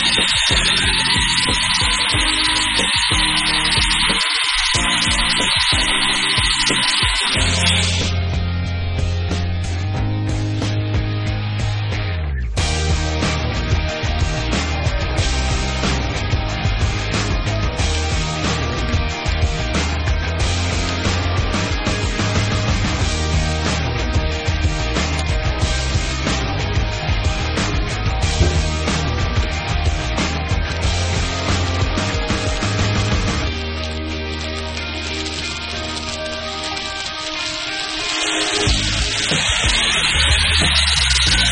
Thank you.